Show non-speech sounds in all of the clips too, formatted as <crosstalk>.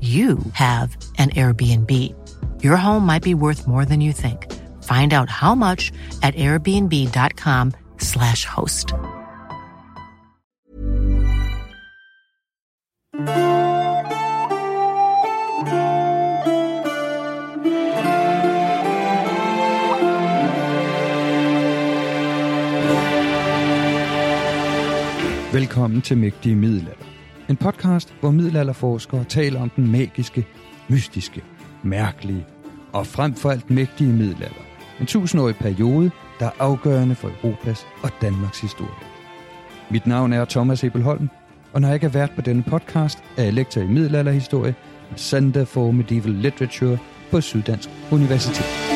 you have an Airbnb. Your home might be worth more than you think. Find out how much at airbnb.com/slash host. Velkommen til Mægtige Middelalder. En podcast, hvor middelalderforskere taler om den magiske, mystiske, mærkelige og frem for alt mægtige middelalder. En tusindårig periode, der er afgørende for Europas og Danmarks historie. Mit navn er Thomas Ebelholm, og når jeg ikke er vært på denne podcast, er jeg lektor i middelalderhistorie med Center for Medieval Literature på Syddansk Universitet.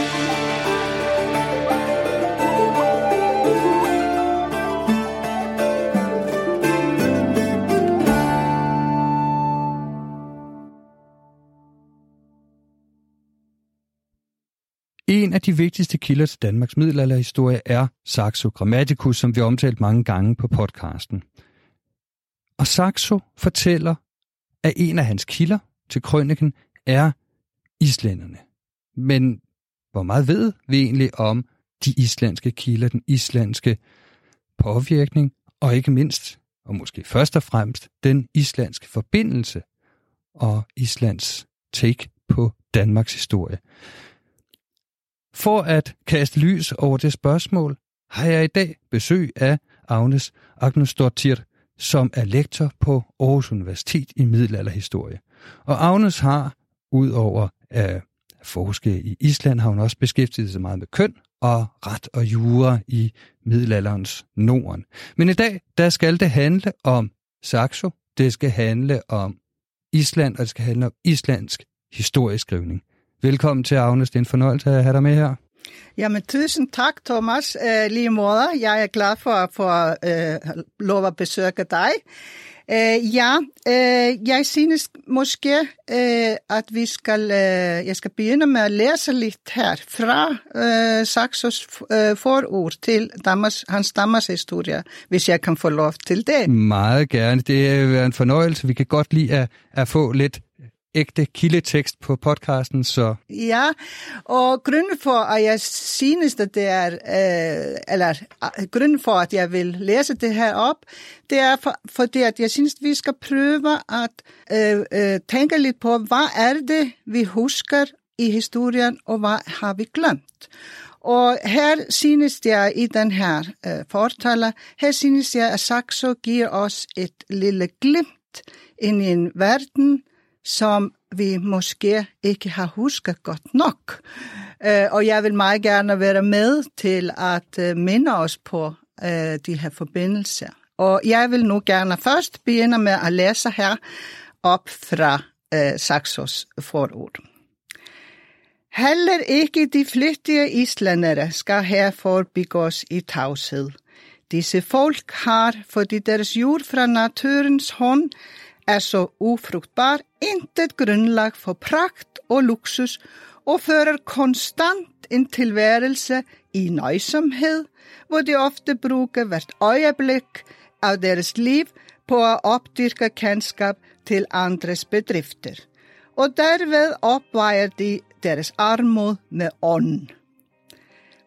De vigtigste kilder til Danmarks middelalderhistorie er Saxo Grammaticus, som vi har omtalt mange gange på podcasten. Og Saxo fortæller, at en af hans kilder til krøniken er islænderne. Men hvor meget ved vi egentlig om de islandske kilder, den islandske påvirkning, og ikke mindst, og måske først og fremmest, den islandske forbindelse og Islands take på Danmarks historie. For at kaste lys over det spørgsmål, har jeg i dag besøg af Agnes Agnusdottir, som er lektor på Aarhus Universitet i middelalderhistorie. Og Agnes har, udover at forske i Island, har hun også beskæftiget sig meget med køn og ret og jura i middelalderens Norden. Men i dag, der skal det handle om Saxo, det skal handle om Island, og det skal handle om islandsk historieskrivning. Velkommen til Agnes, det er en fornøjelse at have dig med her. Jamen, tusind tak, Thomas. Uh, lige måde, jeg er glad for at få uh, lov at besøge dig. Uh, ja, uh, jeg synes måske, uh, at vi skal, uh, jeg skal begynde med at læse lidt her fra uh, Saxos uh, forord til Damas, hans Damas historie, hvis jeg kan få lov til det. Meget gerne. Det er en fornøjelse. Vi kan godt lide at, at få lidt ægte kildetekst på podcasten, så... Ja, og grunden for, at jeg synes, at det er, øh, eller øh, grunden for, at jeg vil læse det her op, det er for, fordi, at jeg synes, at vi skal prøve at øh, øh, tænke lidt på, hvad er det, vi husker i historien, og hvad har vi glemt? Og her synes jeg i den her øh, fortaler, her synes jeg, at Saxo giver os et lille glimt ind i en verden, som vi måske ikke har husket godt nok. Øh, og jeg vil meget gerne være med til at øh, minde os på øh, de her forbindelser. Og jeg vil nu gerne først begynde med at læse her op fra Saxos forord. Heller ikke de flittige islændere skal her forbigås i tavshed. Disse folk har, fordi deres jord fra naturens hånd er så ufrugtbar, intet grundlag for pragt og luksus, og fører konstant en tilværelse i nøjsomhed, hvor de ofte bruger hvert øjeblik af deres liv på at opdyrke kendskab til andres bedrifter. Og derved opvejer de deres armod med ånd.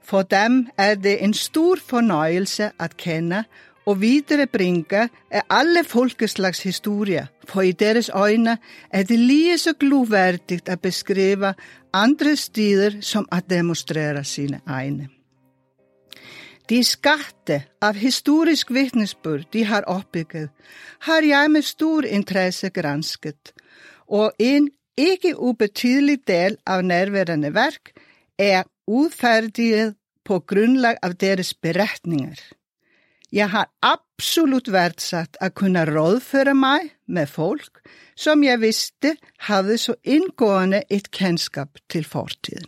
For dem er det en stor fornøjelse at kende og viderebringe af alle folkeslags historier, for i deres øjne er det lige så gloværdigt at beskrive andre steder som at demonstrere sine egne. De skatte av historisk vittnesbyrd de har opbygget, har jeg med stor interesse gransket, og en ikke ubetydelig del av nærværende værk er udfærdiget på grundlag av deres beretninger. Jag har absolut värdsatt att kunna rådföra mig med folk som jag visste hade så ingående ett känskap till fortiden.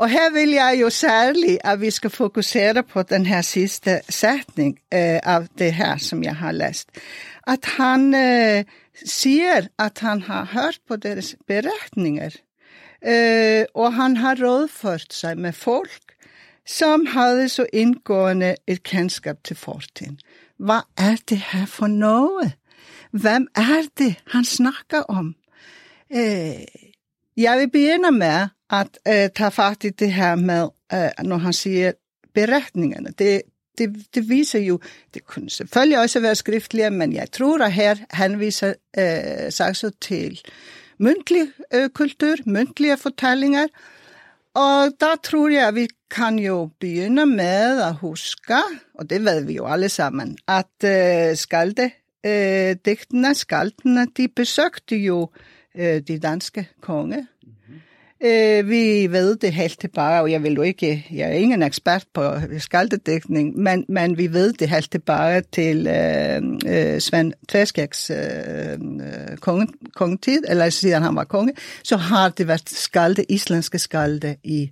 Og her vil jeg jo særligt, at vi skal fokusere på den her sidste sætning øh, af det her, som jeg har læst. At han øh, siger, at han har hørt på deres beretninger, øh, og han har rådført sig med folk, som havde så indgående et kendskab til fortiden. Hvad er det her for noget? Hvem er det, han snakker om? Øh, jeg vil begynde med at øh, tage fat i det her med, øh, når han siger beretningerne. Det, det, det viser jo, det kunne selvfølgelig også være skriftlige, men jeg tror, at her henviser øh, Saxo til mundtlig øh, kultur, mundtlige fortællinger, og der tror jeg, at vi kan jo begynde med at huske, og det ved vi jo alle sammen, at øh, skalde, øh, digtene, skaldene, de besøgte jo øh, de danske konge. Mm. Øh, vi ved det helt tilbage, og jeg vil jo ikke, jeg er ingen ekspert på skaldedækning, men, men vi ved det helt tilbage til øh, øh, Svend Tveskæks øh, øh, konge, kongetid, eller siden han var konge, så har det været skalde, islandske skalde i,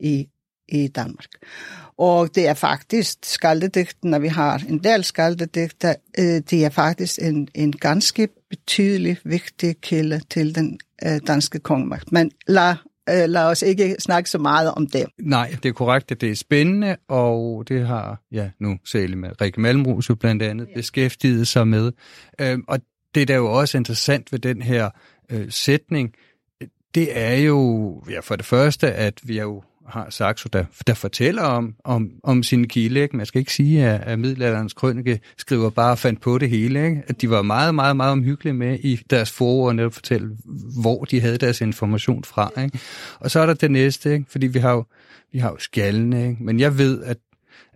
i, i Danmark. Og det er faktisk skaldedægtene, vi har en del skaldedægter, øh, det er faktisk en, en ganske betydelig vigtig kilde til den øh, danske kongemagt. Men lad øh, lad os ikke snakke så meget om det. Nej, det er korrekt, at det er spændende, og det har, ja, nu særligt med Rikke Malmros jo blandt andet ja. beskæftiget sig med. Øh, og det, der er jo også interessant ved den her øh, sætning, det er jo, ja, for det første, at vi er jo har Saxo, der, der fortæller om, om, om sin kilde. Ikke? Man skal ikke sige, at, at middelalderens krønike skriver bare fandt på det hele. Ikke? At de var meget, meget, meget omhyggelige med i deres forord at fortælle, hvor de havde deres information fra. Ikke? Og så er der det næste, ikke? fordi vi har jo, vi har jo skallene, ikke? men jeg ved, at,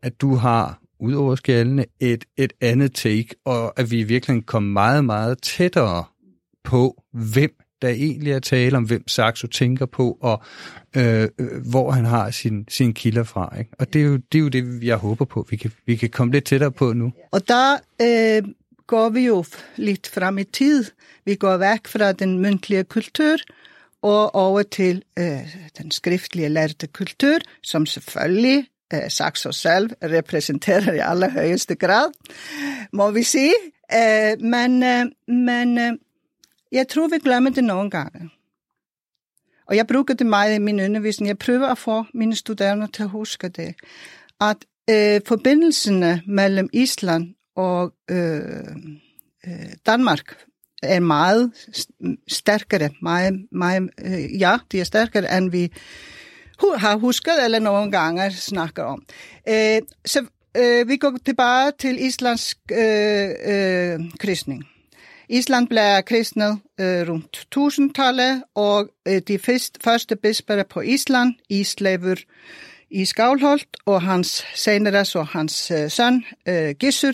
at du har ud over skallene et, et andet take, og at vi virkelig kom meget, meget tættere på, hvem der egentlig er tale om, hvem Saxo tænker på, og øh, øh, hvor han har sin, sin kilder fra. Ikke? Og det er, jo, det er jo det, jeg håber på, vi kan, vi kan komme lidt tættere på nu. Og der øh, går vi jo lidt frem i tid. Vi går væk fra den mundtlige kultur, og over til øh, den skriftlige lærte kultur, som selvfølgelig øh, Saxo selv repræsenterer i allerhøjeste grad, må vi sige. Øh, men øh, men øh, jeg tror, vi glemmer det nogle gange. Og jeg bruger det meget i min undervisning. Jeg prøver at få mine studerende til at huske det. At øh, forbindelserne mellem Island og øh, øh, Danmark er meget stærkere. Meget, meget, øh, ja, de er stærkere, end vi har husket eller nogle gange snakker om. Øh, så øh, vi går tilbage til Islands øh, øh, kristning. Island blev kristnet øh, rundt 1000-tallet, og øh, de første, første bisper på Island, Islever i Skavlholt, og hans senere så hans øh, søn, øh, Gissur,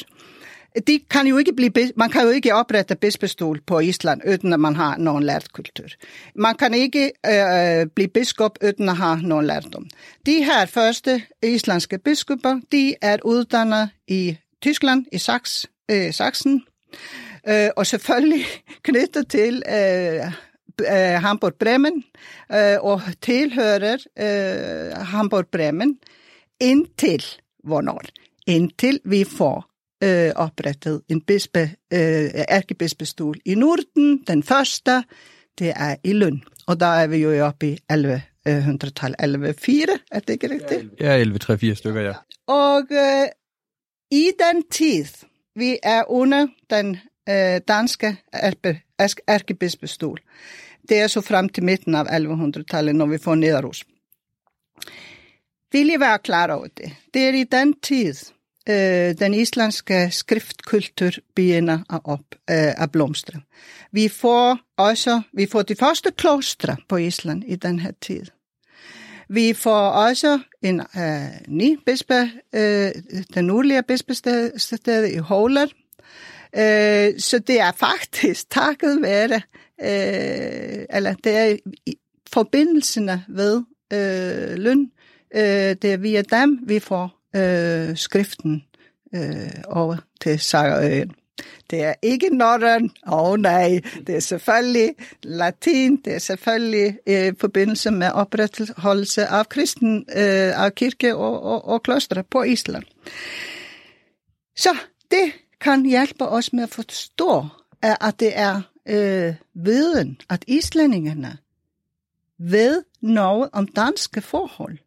de kan jo ikke blive, man kan jo ikke oprette bispestol på Island uden at man har nogen lært kultur. Man kan ikke øh, blive biskop uden at have nogen lærdom. De her første islandske biskopper, de er uddannet i Tyskland, i Sachs, øh, Sachsen, Øh, og selvfølgelig <laughs> knyttet til øh, øh, Hamburg Bremen øh, og tilhører øh, Hamburg Bremen indtil hvornår? Indtil vi får øh, oprettet en bispe, øh, ærkebispestol i Norden. Den første, det er i Lund. Og der er vi jo oppe i 1100-tallet, 1104, er det ikke rigtigt? Ja, 11-3-4 stykker, ja. Og øh, i den tid, vi er under den øh, danske ærkebispestol, det er så frem til midten av 1100-tallet, når vi får Nidaros. Vil I være klar over det? Det er i den tid, øh, den islandske skriftkultur begynner at, op, øh, at blomstre. Vi får også vi får de første klostre på Island i den her tid. Vi får også en øh, ny bispe, øh, den nordlige bispested i Håler. Øh, så det er faktisk <laughs> takket være, øh, eller det er forbindelserne ved øh, løn, øh, det er via dem, vi får øh, skriften øh, over til Sejrøen. Det er ikke norrøn. Åh oh, nej, det er selvfølgelig latin. Det er selvfølgelig i øh, forbindelse med opretholdelse af kristen, øh, af kirke og, og, og klostre på Island. Så det kan hjælpe os med at forstå, at det er øh, viden, at islændingerne ved noget om danske forhold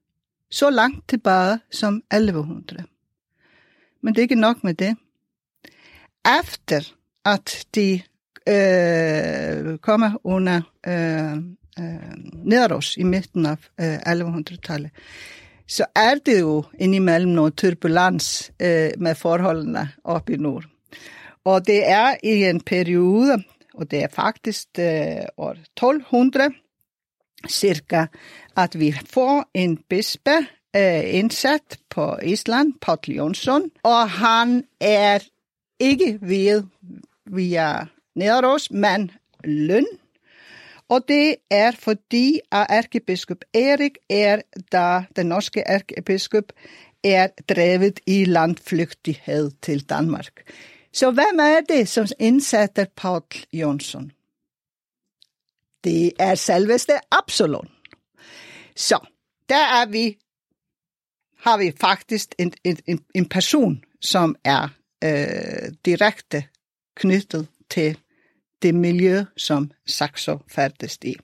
så langt tilbage som 1100. Men det er ikke nok med det. Efter at de øh, kommer under øh, øh, Neros i midten af øh, 1100-tallet, så er det jo indimellem noget turbulens øh, med forholdene op i nord. Og det er i en periode, og det er faktisk øh, år 1200, cirka, at vi får en bispe øh, indsat på Island, Paul Jonsson, og han er ikke ved via Nederås, men løn. Og det er fordi, at ærkebiskop Erik er, da den norske ærkebiskop er drevet i landflygtighed til Danmark. Så hvem er det, som indsætter Paul Jonsson? Det er selveste Absalon. Så der er vi, har vi faktisk en, en, en person, som er øh, direkte knyttet til det miljø, som Saxo færdes i.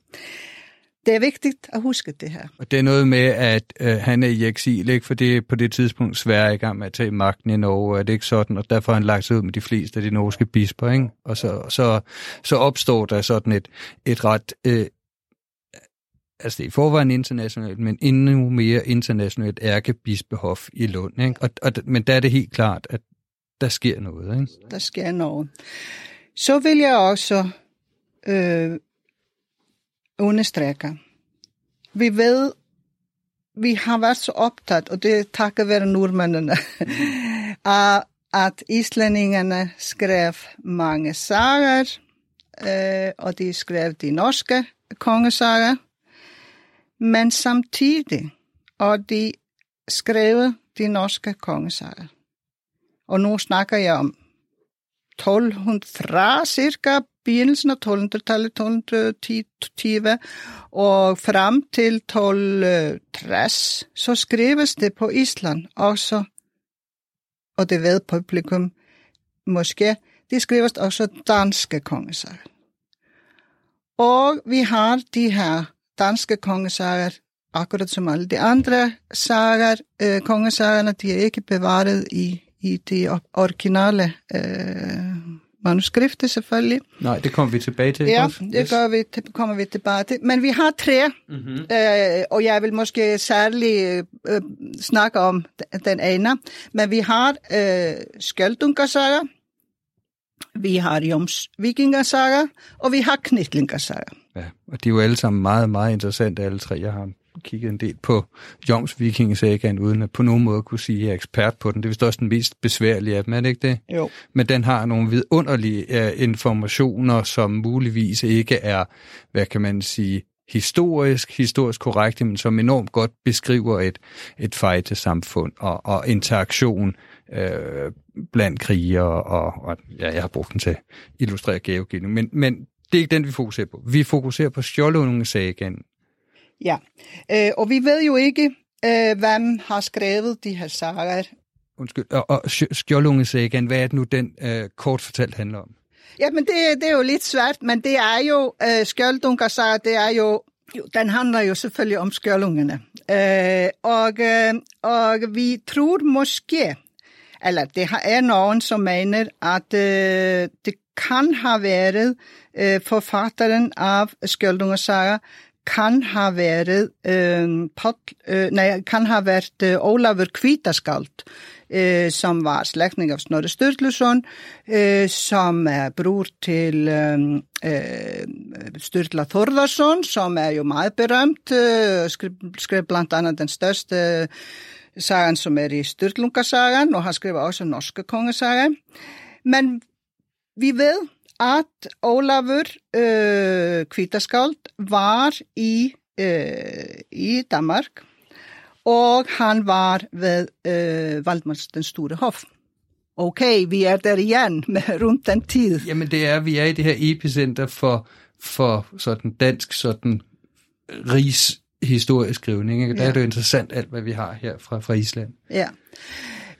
Det er vigtigt at huske det her. Og det er noget med, at øh, han er i eksil, ikke? for det er på det tidspunkt Sverige i gang med at tage magten i Norge, er det ikke sådan? Og derfor har han lagt sig ud med de fleste af de norske bisper, ikke? Og så, så, så opstår der sådan et, et ret... Øh, altså det er i forvejen internationalt, men endnu mere internationalt ærkebispehof i Lund. Ikke? Og, og, men der er det helt klart, at der sker noget. Ikke? Der sker noget. Så vil jeg også øh, understreger. Vi ved, vi har været så optaget, og det er takket være nordmændene, <laughs> af at islændingerne skrev mange sager, øh, og de skrev de norske kongesager, men samtidig, og de skrev de norske kongesager. Og nu snakker jeg om 1200, fra cirka begynnelsen av 1200-tallet, 1220, og frem til 1230, så skrives det på Island også, og det ved publikum måske, det skrives også danske kongesager. Og vi har de her danske kongesager, akkurat som alle de andre sager, øh, kongesagerne, de er ikke bevaret i, i de originale øh, manuskriptet selvfølgelig. Nej, det kommer vi tilbage til. Ja, det yes. gør vi, det kommer vi tilbage til. Men vi har tre, mm-hmm. øh, og jeg vil måske særligt øh, snakke om den ene. Men vi har øh, Skjoldungasaga, vi har Joms Vikingasaga, og vi har Knitlingasaga. Ja, og de er jo alle sammen meget, meget interessante, alle tre. Jeg har kigget en del på Joms Vikingesagaen, uden at på nogen måde kunne sige, at jeg er ekspert på den. Det er vist også den mest besværlige af dem, er det ikke det? Jo. Men den har nogle vidunderlige uh, informationer, som muligvis ikke er, hvad kan man sige, historisk, historisk korrekte, men som enormt godt beskriver et, et fejtesamfund og, og interaktion øh, blandt krigere, og, og ja, jeg har brugt den til at illustrere geogivning. Men, men det er ikke den, vi fokuserer på. Vi fokuserer på Skjoldungesagaen. Ja, øh, og vi ved jo ikke, øh, hvem har skrevet de her sager. Undskyld, og, og Skjoldungesagaen, hvad er det nu, den øh, kort fortalt handler om? Ja, men det, det er jo lidt svært, men det er jo, øh, Skjoldungersager, det er jo jo, den handler jo selvfølgelig om skjoldungerne. Øh, og, øh, og vi tror måske, eller det er nogen, som mener, at øh, det kan have været øh, forfatteren af Skjoldungersager, kann hafa verið, um, uh, ha verið uh, Ólafur Kvítaskáld uh, sem var slekning af Snorri Sturluson uh, sem er brúr til um, uh, Sturla Þorðarsson sem er ju maður berömt, uh, skrif bland annað den største sagan sem er í Sturlungasagan og hann skrifa også norske kongesagan. Men vi ved at Olavur øh, Kvítaskald var i, øh, i Danmark, og han var ved Valdemars den store hof. Okay, vi er der igen med <laughs> rundt den tid. Jamen det er, vi er i det her epicenter for, for sådan dansk sådan rigs historieskrivning. Ikke? Der ja. er det jo interessant alt, hvad vi har her fra, fra Island. Ja.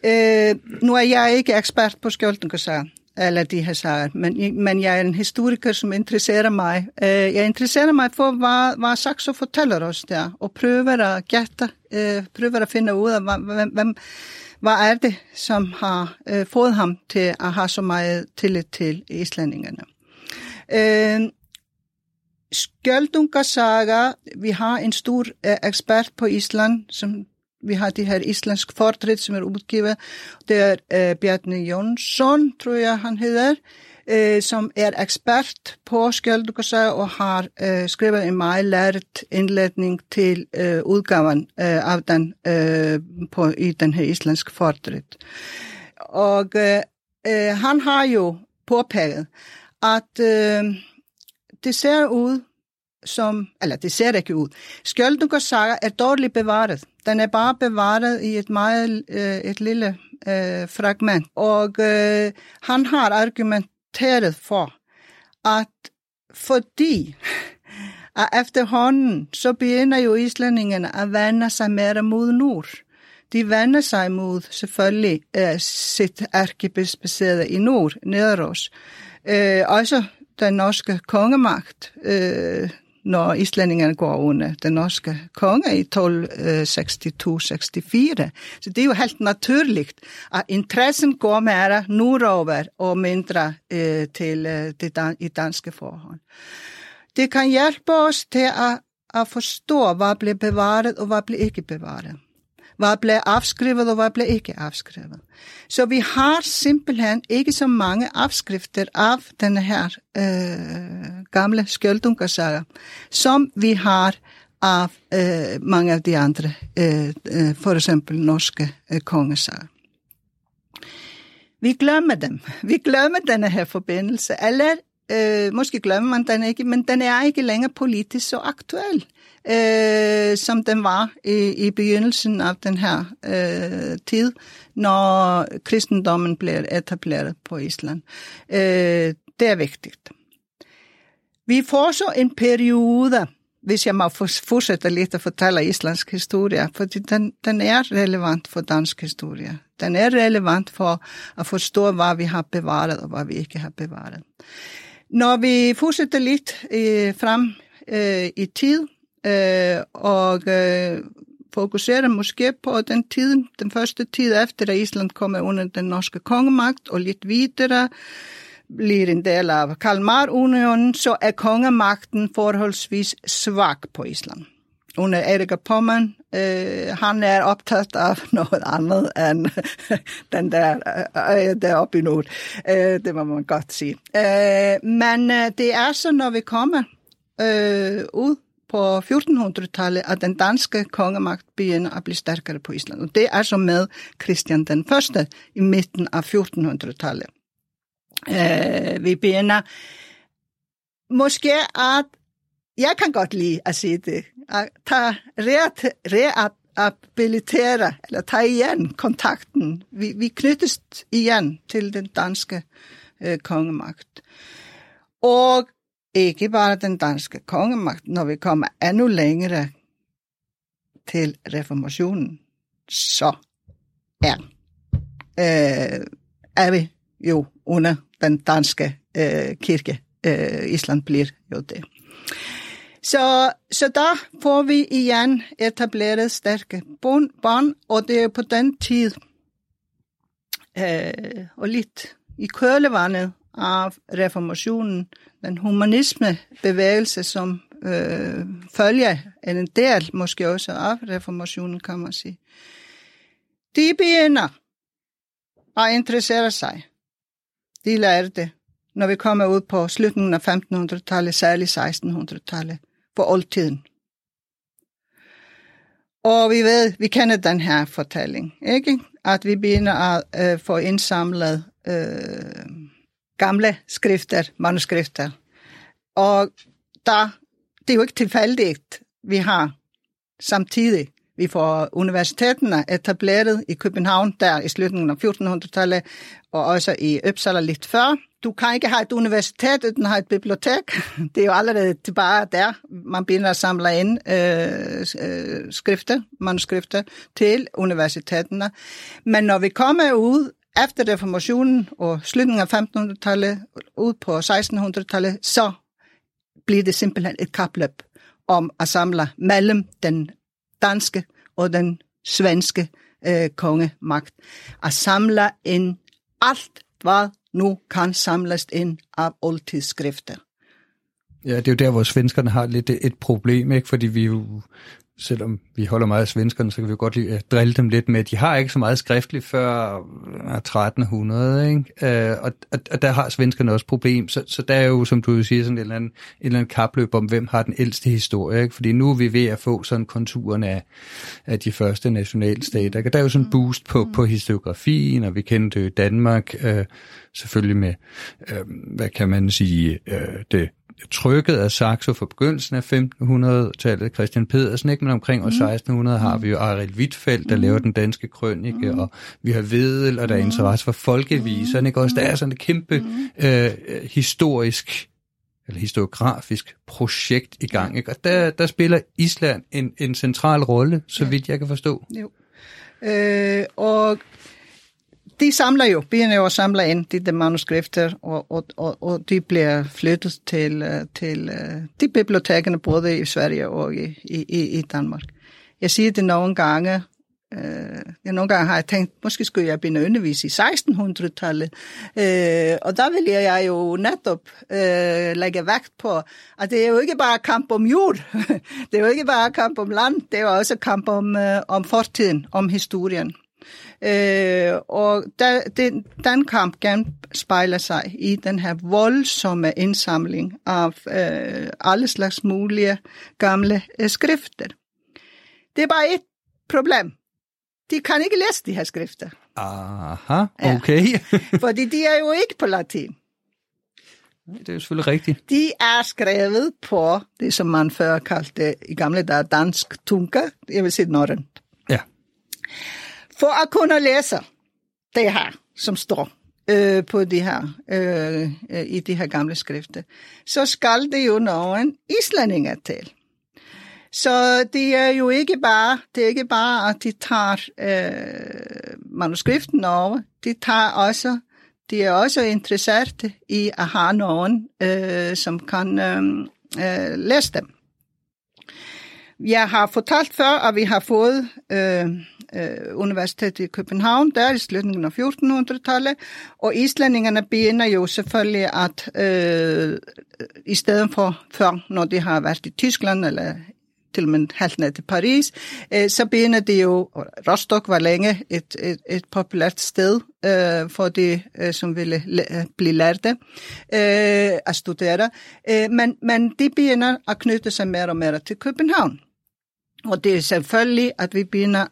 Øh, nu er jeg ikke ekspert på skjoldungersager, eller de her sager, men, men jeg er en historiker, som interesserer mig. Uh, jeg interesserer mig for, hvad, hvad Saxo fortæller os der, og prøver at gætte, uh, prøver at finde ud af, hvem, hvem, hvad er det, som har uh, fået ham til at have så meget tillid til islændingerne. Øh, Skjoldungasaga, vi har en stor uh, ekspert på Island, som vi har det her islandsk fortræt, som er udgivet. Det er eh, øh, Bjarne Jonsson, tror jeg han hedder, øh, som er ekspert på skjoldungasaga og har øh, skrevet en meget lært indledning til øh, udgaven øh, af den øh, på, i den her islandsk fortræt. Og øh, han har jo påpeget, at øh, det ser ud som, eller det ser ikke ud. Skjoldungers er dårligt bevaret. Den er bare bevaret i et meget, øh, et lille øh, fragment. Og øh, han har argumenteret for, at fordi <laughs> at efterhånden, så begynder jo islændingene at vende sig mere mod nord. De vender sig mod selvfølgelig øh, sit ærkebispesæde i nord, Nederås. Øh, også den norske kongemagt, øh, når islændingerne går under den norske konge i 1262-64. Så det er jo helt naturligt, at interessen går mere nordover og mindre øh, til øh, det dan i danske forhold. Det kan hjælpe os til at, at forstå, hvad blev bevaret og hvad blev ikke bevaret. Hvad blev afskrevet, og hvad blev ikke afskrevet. Så vi har simpelthen ikke så mange afskrifter af den her øh, gamle skjoldunkersager, som vi har af øh, mange af de andre, øh, øh, for eksempel norske øh, kongesager. Vi glemmer dem. Vi glemmer denne her forbindelse. Eller øh, måske glemmer man den ikke, men den er ikke længere politisk så aktuel øh, som den var i, i begyndelsen af den her øh, tid, når kristendommen blev etableret på Island. Øh, det er vigtigt. Vi får så en periode, hvis jeg må fortsætte lidt at fortælle islandsk historie, fordi den, den er relevant for dansk historie. Den er relevant for at forstå, hvad vi har bevaret og hvad vi ikke har bevaret. Når vi fortsætter lidt øh, frem øh, i tid, Øh, og øh, fokuserer måske på den tid, den første tid efter, at Island kommer under den norske kongemagt, og lidt videre bliver en del af Kalmarunionen, så er kongemagten forholdsvis svag på Island. Under Erik Pommern, øh, han er optaget af <laughs> noget andet end <laughs> den der øh, øh deroppe i nord. Øh, det må man godt sige. Øh, men øh, det er så, når vi kommer øh, ud på 1400-tallet, at den danske kongemagt begynder at blive stærkere på Island. Og det er så med Christian den første i midten af 1400-tallet. Øh, vi begynder måske at, jeg kan godt lide at sige det, at tage rehabilitere, eller tage igen kontakten. Vi, vi knyttes igen til den danske øh, kongemagt. Og ikke bare den danske kongemagt, når vi kommer endnu længere til reformationen, så er, øh, er vi jo under den danske øh, kirke. Øh, Island bliver jo det. Så, så der får vi igen etableret stærke bånd, og det er på den tid, øh, og lidt i kølevandet af reformationen, den humanisme bevægelse, som øh, følger en del måske også af reformationen, kan man sige. De begynder at interessere sig. De lærer det, når vi kommer ud på slutningen af 1500-tallet, særligt 1600-tallet, på oldtiden. Og vi ved, vi kender den her fortælling, ikke? At vi begynder at øh, få indsamlet øh, gamle skrifter, manuskrifter. Og der, det er jo ikke tilfældigt, vi har samtidig vi får universiteterne etableret i København der i slutningen af 1400-tallet, og også i Uppsala lidt før. Du kan ikke have et universitet uden at have et bibliotek. <laughs> Det er jo allerede tilbage der, man begynder at samle ind øh, øh, skrifter, manuskrifter til universiteterne. Men når vi kommer ud efter reformationen og slutningen af 1500-tallet, ud på 1600-tallet, så bliver det simpelthen et kapløb om at samle mellem den danske og den svenske øh, kongemagt. At samle ind alt, hvad nu kan samles ind af oldtidsskrifter. Ja, det er jo der, hvor svenskerne har lidt et problem, ikke? fordi vi jo selvom vi holder meget af svenskerne, så kan vi godt lide at drille dem lidt med, de har ikke så meget skriftligt før 1300, øh, ikke? Øh, og, og, og der har svenskerne også problem, så, så der er jo, som du siger, sådan en eller, anden, en eller anden kapløb om, hvem har den ældste historie, ikke? Fordi nu er vi ved at få sådan konturen af, af de første nationalstater. Der er jo sådan en boost på, på historiografien, og vi i Danmark, øh, selvfølgelig med, øh, hvad kan man sige, øh, det trykket af Saxo fra begyndelsen af 1500-tallet, Christian Pedersen, ikke? men omkring år 1600 har vi jo Arild Wittfeldt, der mm. laver den danske krønike, mm. og vi har Vedel, og der er interesse for folkeviserne, ikke? Også der er sådan et kæmpe øh, historisk eller historiografisk projekt i gang, ikke? og der, der spiller Island en, en central rolle, så vidt jeg kan forstå. Jo. Øh, og de samler jo, byerne jo samler ind de der manuskrifter, og, og, og, og de bliver flyttet til, øh, til øh, de bibliotekerne både i Sverige og i, i, i Danmark. Jeg siger det nogle gange, øh, jeg nogle gange har jeg tænkt, måske skulle jeg begynde at undervise i 1600-tallet, øh, og der vil jeg jo netop øh, lægge vægt på, at det er jo ikke bare kamp om jord, <laughs> det er jo ikke bare kamp om land, det er jo også kamp om, øh, om fortiden, om historien. Øh, og der, den, den kamp kan spejler sig i den her voldsomme indsamling af øh, alle slags mulige gamle øh, skrifter. Det er bare et problem. De kan ikke læse de her skrifter. Aha, okay. ja, <laughs> fordi de er jo ikke på latin. Det er jo selvfølgelig rigtigt. De er skrevet på det, som man før kaldte i gamle dage dansk tunga, jeg vil sige norrønt. Ja. For at kunne læse det her, som står øh, på de her, øh, øh, i de her gamle skrifter, så skal det jo nogen islændinge til. Så det er jo ikke bare, det er ikke bare, at de tager øh, manuskriften over, de tager også, de er også interesseret i at have nogen, øh, som kan øh, øh, læse dem. Jeg har fortalt før, at vi har fået øh, øh, Universitetet i København, der i slutningen af 1400-tallet, og islændingerne begynder jo selvfølgelig at, øh, i stedet for før, når de har været i Tyskland eller til og med helt ned til Paris, øh, så begynder det jo, Rostock var længe et, et, et populært sted øh, for de, øh, som ville blive lærte øh, at studere, øh, men, men de begynder at knytte sig mere og mere til København. Og det er selvfølgelig, at vi begynder,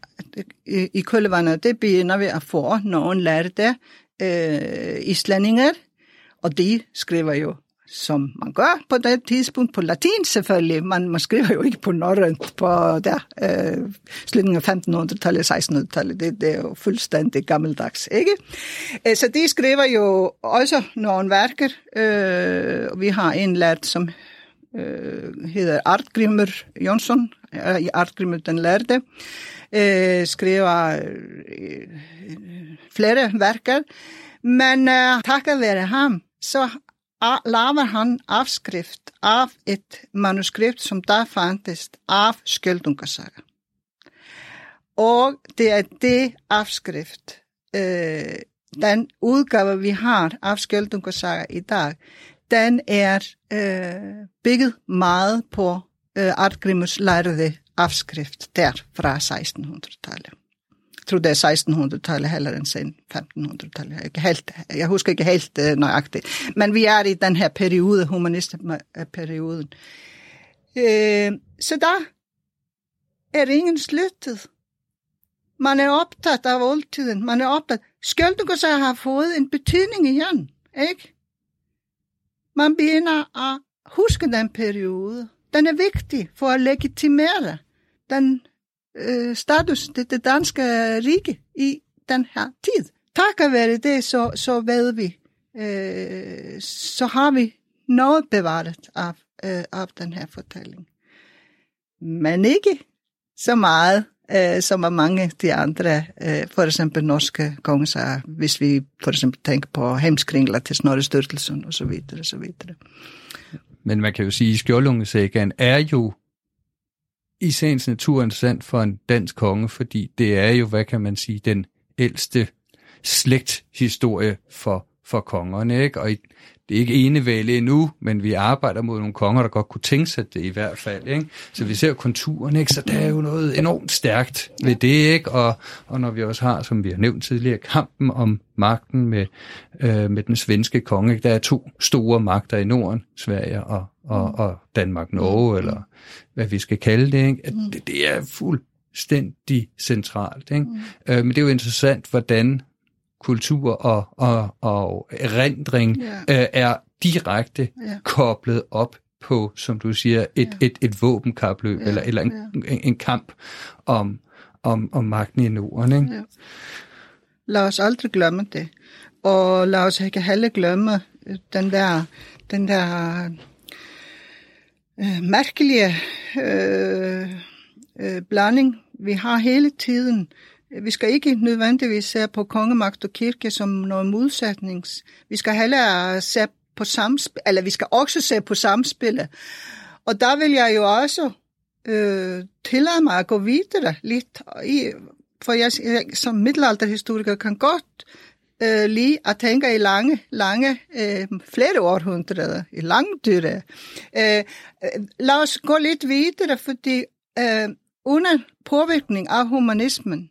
i kølvandet, det begynder vi at få nogle lærte øh, islændinge, og de skriver jo som man gør på det tidspunkt, på latin selvfølgelig. Man, man skriver jo ikke på norrønt på der, øh, slutningen af 1500-tallet, 1600-tallet. Det, det er jo fuldstændig gammeldags, ikke? Øh, så de skriver jo også nogle værker. Øh, vi har en lært, som øh, hedder Artgrimur Jonsson, Eh, øh, Artgrimmer den lærte, øh, eh, skriver øh, flere værker. Men øh, takket være ham, så laver han afskrift af et manuskript, som der fandtes af Skjoldungasaga. Og det er det afskrift, øh, den udgave, vi har af Skjoldungasaga i dag, den er øh, bygget meget på Eh, øh, Artgrimmers lærede afskrift der fra 1600-tallet tror det er 1600-tallet heller end sen 1500-tallet. Jeg, helt, jeg husker ikke helt uh, eh, nøjagtigt. Men vi er i den her periode, humanistperioden. Uh, eh, så da er ingen sluttet. Man er optaget av oldtiden. Man er optaget. Skjoldungersø har fået en betydning igen, ikke? Man begynder at huske den periode. Den er vigtig for at legitimere den øh, status, det, det danske rige i den her tid. Takket være det, så, så ved vi, øh, så har vi noget bevaret af, øh, af den her fortælling. Men ikke så meget, øh, som er mange af de andre, øh, for eksempel norske kongesager, hvis vi for eksempel tænker på hemskringler til Snorre Sturtelsen og så videre, så videre. Men man kan jo sige, at Skjoldungesækken er jo i sagens natur interessant for en dansk konge, fordi det er jo, hvad kan man sige, den ældste slægthistorie for, for kongerne. Ikke? Og i, det er ikke enevæle endnu, men vi arbejder mod nogle konger, der godt kunne tænke sig det i hvert fald. Ikke? Så vi ser konturen, ikke? så der er jo noget enormt stærkt ved det. Ikke? Og, og når vi også har, som vi har nævnt tidligere, kampen om magten med, øh, med den svenske konge. Ikke? Der er to store magter i Norden, Sverige og, og, og Danmark-Norge, mm. eller hvad vi skal kalde det. Ikke? At mm. det, det er fuldstændig centralt. Ikke? Mm. Øh, men det er jo interessant, hvordan kultur og, og, og erindring yeah. øh, er direkte yeah. koblet op på, som du siger, et, yeah. et, et våbenkapløb, yeah. eller, eller en, yeah. en, en kamp om, om, om magten i Norden. Ikke? Yeah. Lad os aldrig glemme det. Og lad os ikke heller glemme den der, den der øh, mærkelige øh, øh, blanding, vi har hele tiden. Vi skal ikke nødvendigvis se på kongemagt og kirke som noget modsætnings. Vi skal heller se på samspil, eller vi skal også se på samspillet. Og der vil jeg jo også øh, tillade mig at gå videre lidt, i, for jeg, jeg som middelalderhistoriker kan godt øh, lige at tænke i lange, lange, øh, flere århundreder, i langdyre. Øh, øh, lad os gå lidt videre, fordi øh, under påvirkning af humanismen,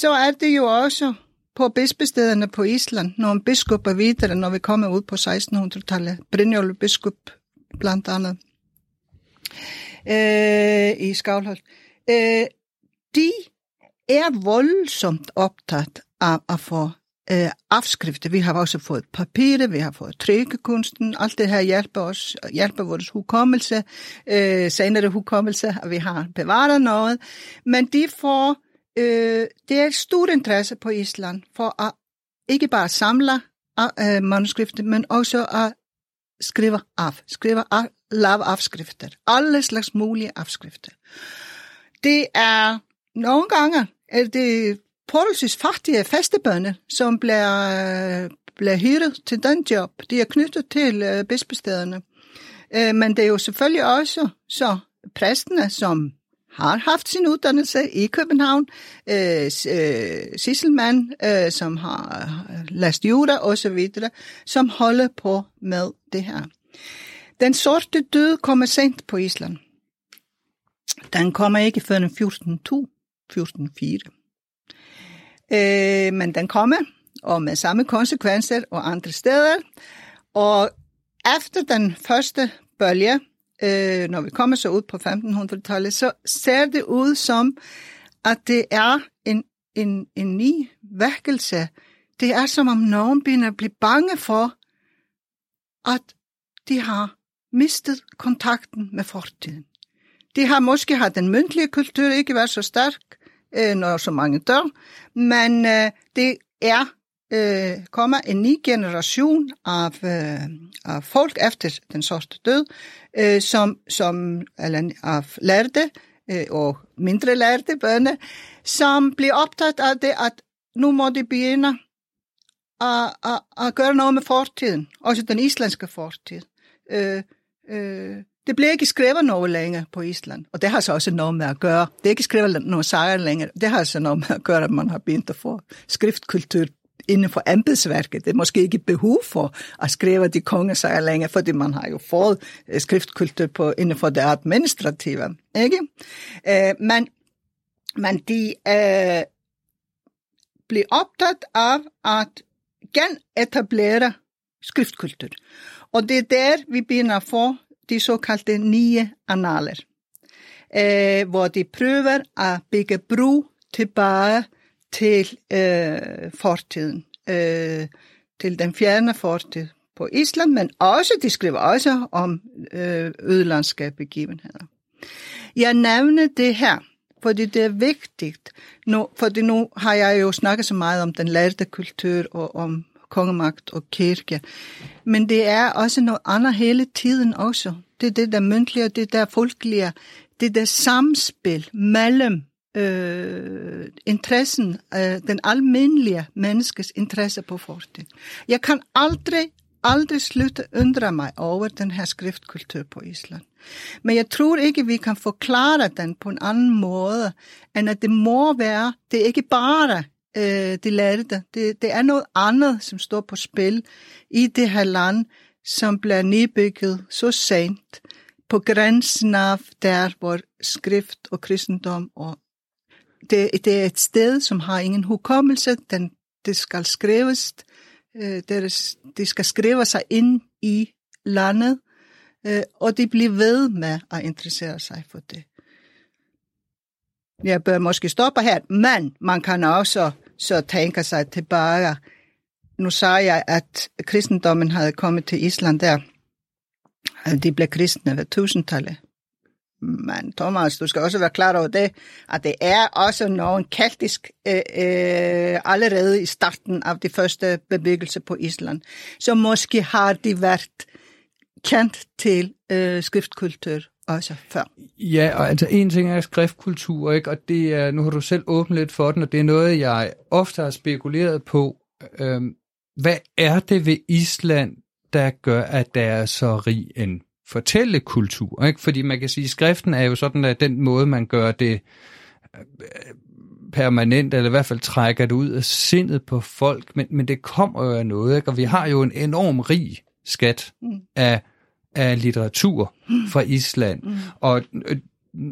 så er det jo også på bispestederne på Island, nogle biskopper videre, når vi kommer ud på 1600-tallet. Brynjolf biskop blandt andet øh, i Skavlholt. Øh, de er voldsomt optaget af at få øh, afskrifter. Vi har også fået papirer, vi har fået trykkekunsten. Alt det her hjælper os, hjælper vores hukommelse, øh, senere hukommelse, at vi har bevaret noget. Men de får, øh, det er stor interesse på Island for at ikke bare samle øh, manuskripter, men også at skrive af, skrive af, lave afskrifter. Alle slags mulige afskrifter. Det er nogle gange er det forholdsvis fattige fastebønder, som bliver, øh, bliver hyret til den job. De er knyttet til øh, bispestederne. Øh, men det er jo selvfølgelig også så præstene, som har haft sin uddannelse i København, øh, øh Sisselmann, øh, som har øh, læst jura og så videre, som holder på med det her. Den sorte død kommer sent på Island. Den kommer ikke før 1402, 1404. Øh, men den kommer, og med samme konsekvenser og andre steder. Og efter den første bølge, øh, når vi kommer så ud på 1500-tallet, så ser det ud som, at det er en, en, en ny vækkelse. Det er som om nogen begynder at blive bange for, at de har mistet kontakten med fortiden. De har måske haft den mundtlige kultur ikke været så stærk, øh, når så mange dør, men øh, det er øh, kommer en ny generation af, øh, af folk efter den sorte død, øh, som, som eller af lærte øh, og mindre lærte børne, som bliver optaget af det, at nu må de begynde at, at, at gøre noget med fortiden, også den islandske fortid. Øh, øh, det bliver ikke skrevet noget længere på Island, og det har så også noget med at gøre. Det er ikke skrevet nogen sejre længere. Det har så noget med at gøre, at man har begyndt at få skriftkultur inden for embedsværket. Det er måske ikke behov for at skrive de kongesager længere, fordi man har jo fået eh, skriftkultur på, inden for det administrative. Ikke? Øh, men, men de eh, øh, bliver optaget af at genetablere skriftkultur. Og det er der, vi begynder at få de såkaldte nye analer, øh, hvor de prøver at bygge bro tilbage til øh, fortiden, øh, til den fjerne fortid på Island, men også, de skriver også om øh, ødelandske begivenheder. Jeg nævner det her, fordi det er vigtigt, nu, fordi nu har jeg jo snakket så meget om den lærte kultur og om kongemagt og kirke, men det er også noget andet hele tiden også. Det er det der mundtlige, det der folkelige, det der samspil mellem øh, interessen, øh, den almindelige menneskes interesse på fortid. Jeg kan aldrig, aldrig slutte undre mig over den her skriftkultur på Island. Men jeg tror ikke, vi kan forklare den på en anden måde, end at det må være, det er ikke bare øh, de lærte. Det, det er noget andet, som står på spil i det her land, som bliver nybygget så sent på grænsen af der, hvor skrift og kristendom og det, det er et sted, som har ingen hukommelse. Den, det skal skrives, øh, det, det skal skrive sig ind i landet, øh, og de bliver ved med at interessere sig for det. Jeg bør måske stoppe her, men man kan også så tænke sig tilbage. Nu sagde jeg, at kristendommen havde kommet til Island der. De blev kristne ved tusindtallet. Men Thomas, du skal også være klar over det, at det er også nogen keltisk øh, øh, allerede i starten af de første bebyggelse på Island. Så måske har de været kendt til øh, skriftkultur også før. Ja, og altså en ting er skriftkultur, ikke? og det er, nu har du selv åbnet lidt for den, og det er noget, jeg ofte har spekuleret på. Øhm, hvad er det ved Island, der gør, at der er så rig en fortællekultur? Ikke? Fordi man kan sige, at skriften er jo sådan, at den måde, man gør det øh, permanent, eller i hvert fald trækker det ud af sindet på folk, men, men det kommer jo af noget, ikke? og vi har jo en enorm rig skat mm. af af litteratur fra Island. Mm. Og øh,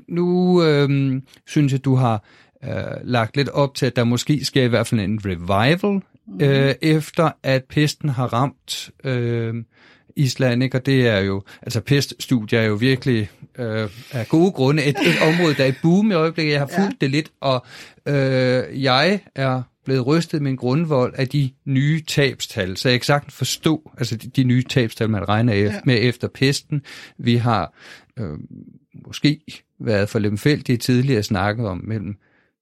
nu øh, synes jeg, du har øh, lagt lidt op til, at der måske sker i hvert fald en revival, mm. øh, efter at pesten har ramt øh, Island, ikke? og det er jo, altså peststudier er jo virkelig øh, af gode grunde et, et område, der er i boom i øjeblikket. Jeg har fulgt ja. det lidt, og øh, jeg er blevet rystet med en grundvold af de nye tabstal, så jeg kan sagtens forstå altså de, de nye tabstal, man regner ja. med efter pesten. Vi har øh, måske været for lemfældige tidligere snakket om mellem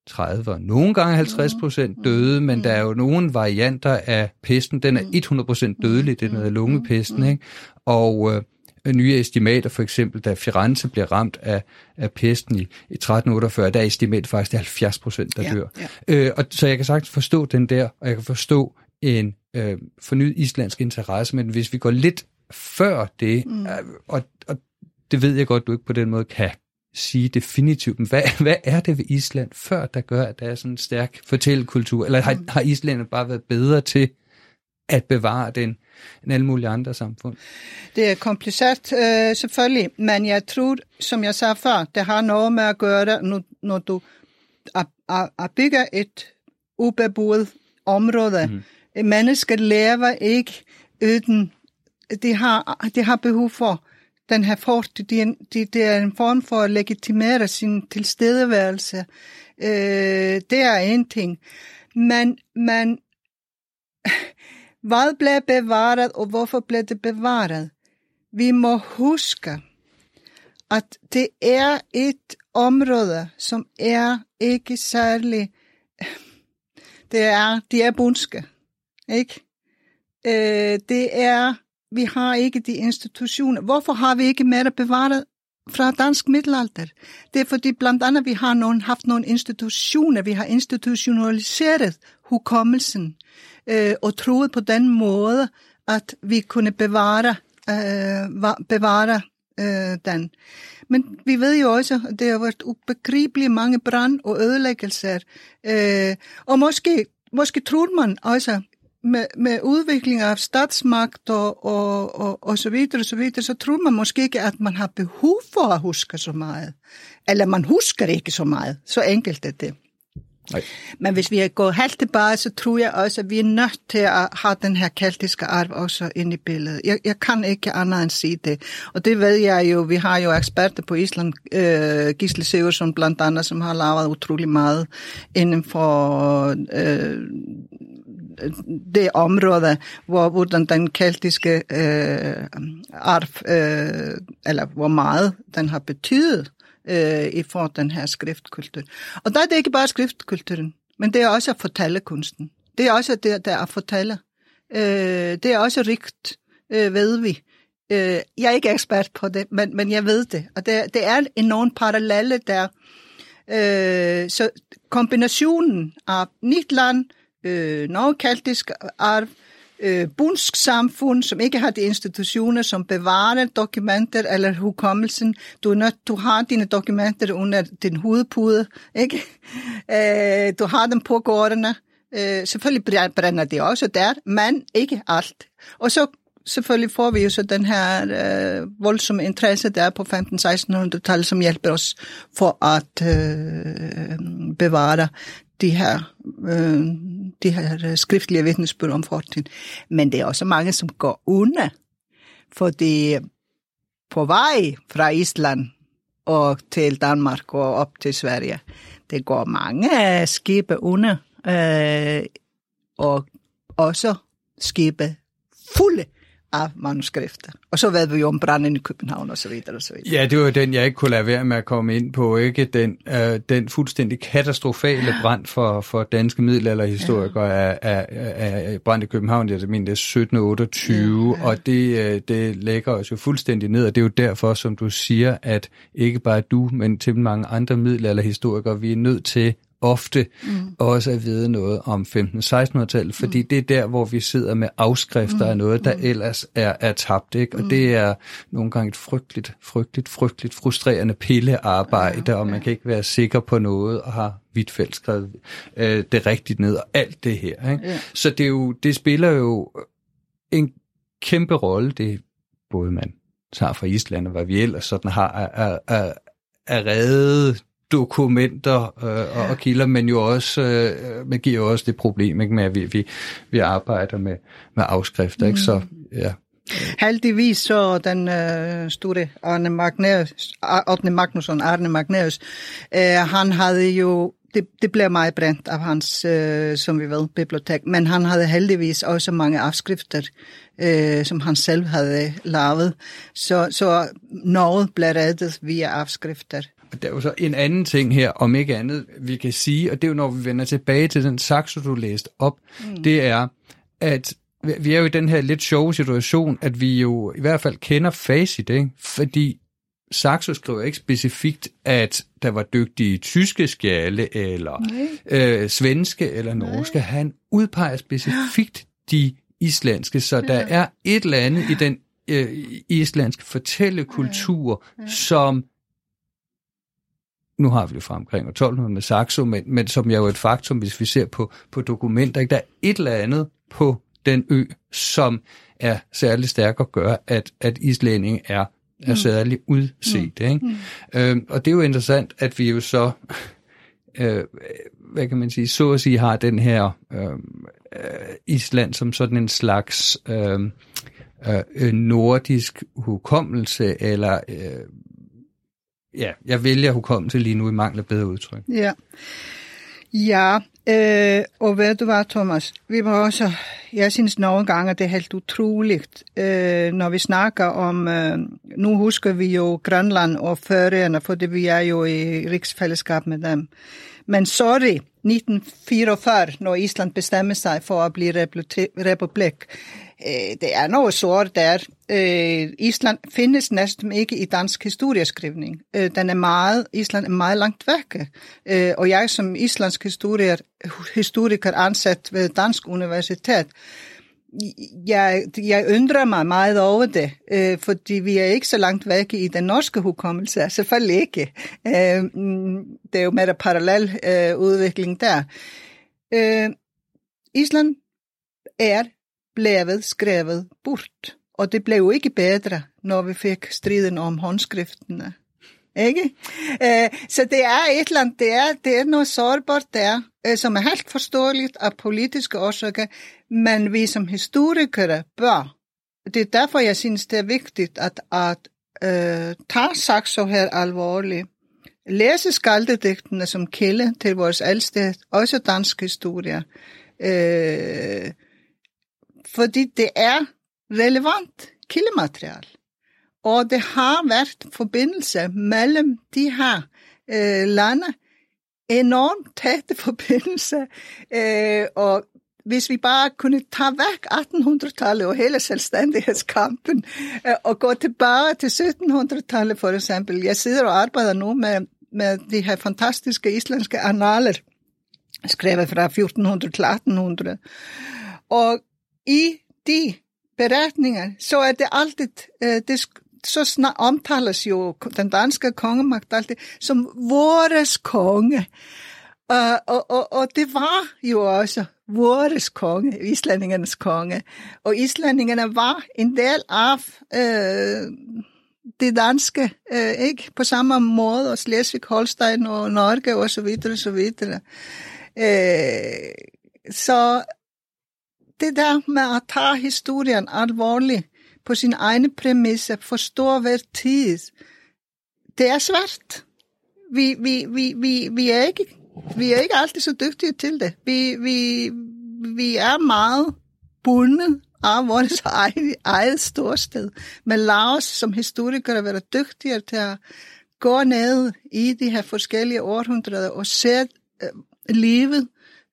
30 og nogle gange 50 procent mm. døde, men mm. der er jo nogle varianter af pesten. Den er 100 mm. procent dødelig, det er noget lungepesten, ikke? Og øh, nye estimater, for eksempel da Firenze bliver ramt af, af pesten i, i 1348, der er estimat faktisk, er 70 procent, der ja, dør. Ja. Øh, og, så jeg kan sagtens forstå den der, og jeg kan forstå en øh, fornyet islandsk interesse, men hvis vi går lidt før det, mm. øh, og, og det ved jeg godt, du ikke på den måde kan sige definitivt, hvad, hvad er det ved Island før, der gør, at der er sådan en stærk fortællekultur? Eller har, mm. har Island bare været bedre til at bevare den end alle mulige andre samfund? Det er kompliceret øh, selvfølgelig, men jeg tror, som jeg sagde før, det har noget med at gøre, når, når du at, at, at bygge et ubeboet område. Mm. Mennesker lever ikke uden, de har, de har behov for den her fortid, det, det, det er en form for at legitimere sin tilstedeværelse. Øh, det er en ting. Men, men hvad blev bevaret, og hvorfor blev det bevaret? vi må huske, at det er et område, som er ikke særlig, det er, de er bundske, ikke? Øh, det er, vi har ikke de institutioner. Hvorfor har vi ikke mere bevaret fra dansk middelalder? Det er fordi blandt andet vi har nogen, haft nogle institutioner, vi har institutionaliseret hukommelsen øh, og troet på den måde, at vi kunne bevare, øh, bevare øh, den. Men vi ved jo også, at det har været ubegribeligt mange brand og ødelæggelser. Øh, og måske, måske tror man også, med, med udvikling af statsmagt og, og, og, og så videre, og så videre, så tror man måske ikke, at man har behov for at huske så meget. Eller man husker ikke så meget. Så enkelt er det. Nej. Men hvis vi går helt tilbage, så tror jeg også, at vi er nødt til at have den her keltiske arv også ind i billedet. Jeg, jeg kan ikke andet end sige det. Og det ved jeg jo, vi har jo eksperter på Island, øh, Gisle Seversson blandt andet, som har lavet utrolig meget inden for øh, det område, hvor hvordan den keltiske øh, arv, øh, eller hvor meget den har betydet øh, i for den her skriftkultur. Og der er det ikke bare skriftkulturen, men det er også fortællekunsten. Det er også det, der er at fortælle. Øh, det er også rigt, øh, ved vi. Øh, jeg er ikke ekspert på det, men, men jeg ved det. Og det, det er enormt parallelle der. Øh, så kombinationen af Nitland, øh, norge-keltisk arv, øh, bunsk samfund, som ikke har de institutioner, som bevarer dokumenter eller hukommelsen. Du, er nødt, du har dine dokumenter under din hovedpude, ikke? <laughs> Øh, du har dem på gårdene. Øh, selvfølgelig brænder de også der, men ikke alt. Og så selvfølgelig får vi jo så den her øh, voldsomme interesse der på 15-1600-tallet, som hjælper os for at øh, bevare de her, øh, de her øh, skriftlige vidnesbyrd om fortiden. Men det er også mange, som går under, fordi på vej fra Island og til Danmark og op til Sverige, det går mange skibe under, øh, og også skibe fulde af manuskrifter. Og så ved vi jo om branden i København og så videre og så videre. Ja, det var jo den, jeg ikke kunne lade være med at komme ind på, ikke? Den, øh, den fuldstændig katastrofale brand for, for danske middelalderhistorikere ja. af, af, af, af brand i København, jeg mener det er 1728, ja, ja. og det, øh, det lægger os jo fuldstændig ned, og det er jo derfor, som du siger, at ikke bare du, men til mange andre middelalderhistorikere, vi er nødt til ofte mm. også at vide noget om 15-1600-tallet, fordi mm. det er der, hvor vi sidder med afskrifter mm. af noget, der mm. ellers er, er tabt. Ikke? Og mm. det er nogle gange et frygteligt, frygteligt, frygteligt frustrerende pillearbejde, ja, okay. og man kan ikke være sikker på noget og har Hvitfeldt skrevet øh, det rigtigt ned og alt det her. Ikke? Ja. Så det, er jo, det spiller jo en kæmpe rolle, det både man tager fra Island og hvad vi ellers sådan har at, at, at redde dokumenter øh, og, kilder, men jo også, øh, man giver jo også det problem ikke, med, at vi, vi, vi arbejder med, med afskrifter. Ikke? Så, ja. Heldigvis så den øh, store Arne Magnæus, Arne Magnusson, Arne Magnæus, øh, han havde jo det, det blev meget brændt af hans, øh, som vi ved, bibliotek. Men han havde heldigvis også mange afskrifter, øh, som han selv havde lavet. Så, så noget blev reddet via afskrifter. Der er jo så en anden ting her, om ikke andet, vi kan sige, og det er jo, når vi vender tilbage til den saxo, du læste op, mm. det er, at vi er jo i den her lidt sjove situation, at vi jo i hvert fald kender facit, ikke? fordi Saxo skriver ikke specifikt, at der var dygtige tyske skjale, eller øh, svenske eller norske. Nej. Han udpeger specifikt de islandske, så ja. der er et eller andet i den øh, islandske fortællekultur, ja. Ja. som nu har vi det fra omkring 1200 med Saxo, men, men som er jo et faktum, hvis vi ser på, på dokumenter, ikke? der er et eller andet på den ø, som er særlig stærk at gøre, at, at islænding er, er mm. særlig udset. Mm. Ikke? Mm. Øhm, og det er jo interessant, at vi jo så, øh, hvad kan man sige, så at sige har den her øhm, øh, Island som sådan en slags øh, øh, nordisk hukommelse, eller øh, ja, jeg vælger hukommelse lige nu i mangel af bedre udtryk. Ja. Ja, Øh, og ved du hvad, Thomas? Vi var også, jeg synes nogle gange, det er helt utroligt, øh, når vi snakker om, øh, nu husker vi jo Grønland og Færøerne, fordi vi er jo i riksfællesskab med dem. Men sorry, 1944, når Island bestemmer sig for at blive republik, øh, det er noget sort der. Øh, Island findes næsten ikke i dansk historieskrivning. Øh, den er meget, Island er meget langt væk. Øh, og jeg som islandsk historiker, historiker ansat ved Dansk Universitet, jeg, jeg undrer mig meget over det, øh, fordi vi er ikke så langt væk i den norske hukommelse. Selvfølgelig ikke. Øh, det er jo mere parallel øh, udvikling der. Øh, Island er blevet skrevet bort, og det blev jo ikke bedre, når vi fik striden om håndskriftene. Ikke? Eh, så det er et eller andet, det er, det er noget sårbart der, eh, som er helt forståeligt af politiske årsager, men vi som historikere bør. Det er derfor, jeg synes, det er vigtigt at, at øh, tage Saxo her alvorligt. Læse skaldedigtene som kilde til vores ældste, også dansk historie. Øh, fordi det er relevant kildemateriale. Og det har været forbindelse mellem de her øh, lande, enormt tætte forbindelse, øh, og hvis vi bare kunne tage væk 1800-tallet og hele selvstændighedskampen øh, og gå tilbage til 1700-tallet for eksempel. Jeg sidder og arbejder nu med, med de her fantastiske islandske annaler, skrevet fra 1400 til 1800. Og i de beretninger, så er det altid, øh, det, så snart omtales jo den danske kongemagt altid som vores konge. Uh, og, og, og det var jo også vores konge, islændingernes konge. Og islændingerne var en del af øh, det danske, øh, ikke på samme måde, og Slesvig-Holstein og Norge og så videre, og så videre. Øh, så det der med at tage historien alvorligt på sin egne præmisser, forstå hver tid, det er svært. Vi, vi, vi, vi, vi, er ikke, vi er ikke altid så dygtige til det. Vi, vi, vi er meget bundet af vores <laughs> eget, eget storsted. Men lad os som historikere være dygtigere til at gå ned i de her forskellige århundreder og se øh, livet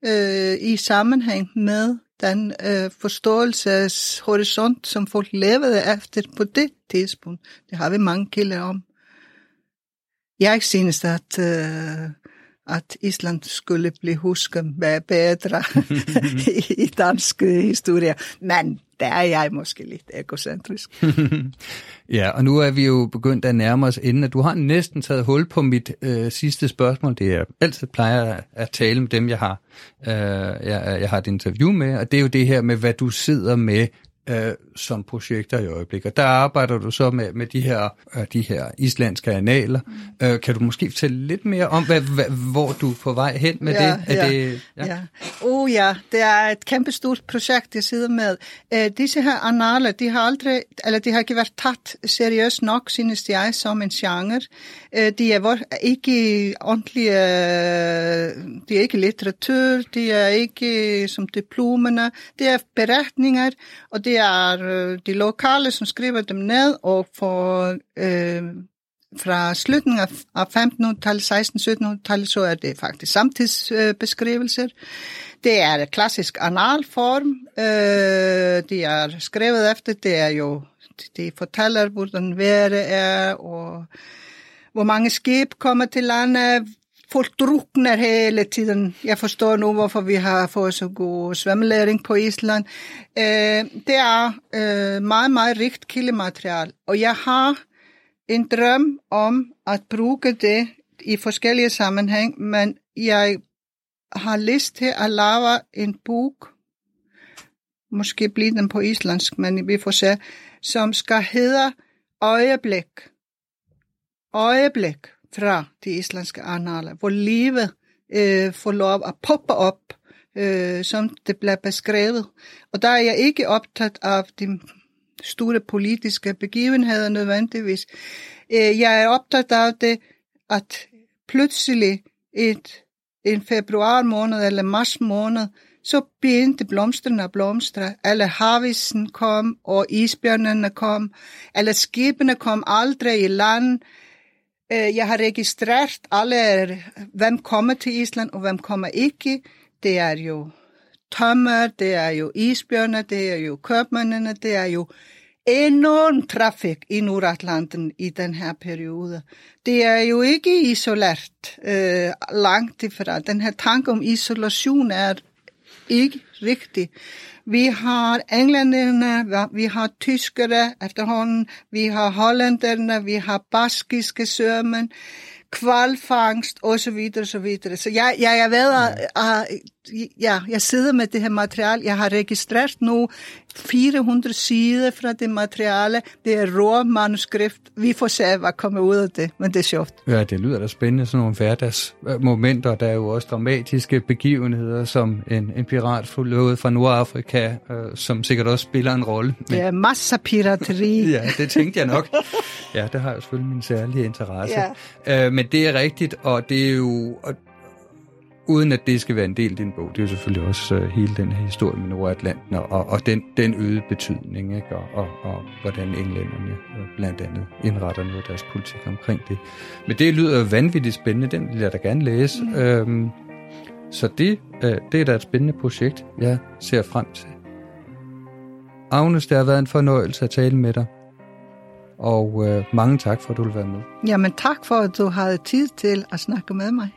øh, i sammenhæng med den øh, forståelseshorisont, som folk levede efter på det tidspunkt. Det har vi mange kilder om. Jeg synes, at, øh, at Island skulle blive husket bedre i, <laughs> i dansk historie, men der er jeg måske lidt egocentrisk. <laughs> ja, og nu er vi jo begyndt at nærme os inden, at du har næsten taget hul på mit øh, sidste spørgsmål. Det er altid plejer at tale med dem, jeg har, øh, jeg, jeg har et interview med, og det er jo det her med, hvad du sidder med øh, som projekter i øjeblikket. Der arbejder du så med, med de her øh, de her islandske analer. Mm. Øh, kan du måske fortælle lidt mere om, hvad, hvad, hvor du er på vej hen med ja, det? Er ja, det ja. ja. Oh ja, det er et kæmpestort projekt, jeg sidder med. Øh, disse her analer, de har aldrig, eller de har ikke været taget seriøst nok, synes jeg, som en genre. Øh, de er ikke ordentlige, de er ikke litteratur, de er ikke som diplomerne, det er beretninger, og det er øh, de lokale, som skriver dem ned, og for, øh, fra slutningen af 1500-tallet, 1600-1700-tallet, så er det faktisk samtidsbeskrivelser. Øh, det er klassisk analform. Øh, de er skrevet efter, det er jo, de fortæller, hvordan vejret er, og hvor mange skib kommer til landet, folk drukner hele tiden. Jeg forstår nu, hvorfor vi har fået så god svømmelæring på Island. Øh, det er øh, meget, meget rigt kildemateriale, og jeg har en drøm om at bruge det i forskellige sammenhæng, men jeg har lyst til at lave en bog, måske bliver den på islandsk, men vi får se, som skal hedde Øjeblik. Øjeblik fra de islandske analer, hvor livet øh, får lov at poppe op, øh, som det bliver beskrevet. Og der er jeg ikke optaget af de store politiske begivenheder nødvendigvis. Øh, jeg er optaget af det, at pludselig et en februar måned eller mars måned, så begyndte blomsterne at blomstre. Alle havisen kom, og isbjørnene kom. Alle skibene kom aldrig i land. Øh, jeg har registreret alle, hvem kommer til Island, og hvem kommer ikke. Det er jo tømmer, det er jo isbjørne, det er jo købmændene, det er jo enorm trafik i Nordatlanten i den her periode. Det er jo ikke isoleret øh, langt ifra. Den her tanke om isolation er ikke rigtigt. Vi har englænderne, vi har tyskere efterhånden, vi har hollænderne, vi har baskiske sømænd kvalfangst og så videre, så videre. Så jeg, jeg jeg, ved at, at ja, jeg sidder med det her materiale. Jeg har registreret nu 400 sider fra det materiale. Det er rå manuskript. Vi får se, hvad kommer ud af det, men det er sjovt. Ja, det lyder da spændende, sådan nogle hverdagsmomenter. Der er jo også dramatiske begivenheder, som en, en pirat forlået fra Nordafrika, øh, som sikkert også spiller en rolle. Men... Er masser af pirateri. <laughs> ja, det tænkte jeg nok. Ja, det har jo selvfølgelig min særlige interesse. Ja. Øh, men det er rigtigt, og det er jo... Og uden at det skal være en del af din bog, det er jo selvfølgelig også uh, hele den her historie med Nordatlanten og, og den, den øgede betydning, ikke? Og, og, og hvordan englænderne uh, blandt andet indretter noget af deres politik omkring det. Men det lyder vanvittigt spændende, den vil jeg da gerne læse. Mm. Øhm, så det, uh, det er da et spændende projekt, jeg ser frem til. Agnes, det har været en fornøjelse at tale med dig. Og uh, mange tak for, at du vil være med. Jamen tak for, at du havde tid til at snakke med mig.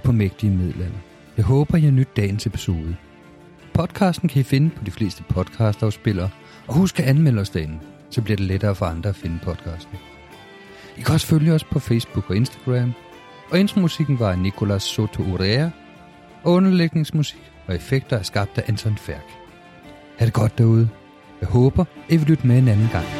Supermægtige på Middelalder. Jeg håber, I har nyt dagens episode. Podcasten kan I finde på de fleste podcastafspillere, og husk at anmelde os derinde, så bliver det lettere for andre at finde podcasten. I kan også følge os på Facebook og Instagram, og intromusikken var af Nicolas Soto Urea, og underlægningsmusik og effekter er skabt af Anton Færk. Ha' det godt derude. Jeg håber, I vil lytte med en anden gang.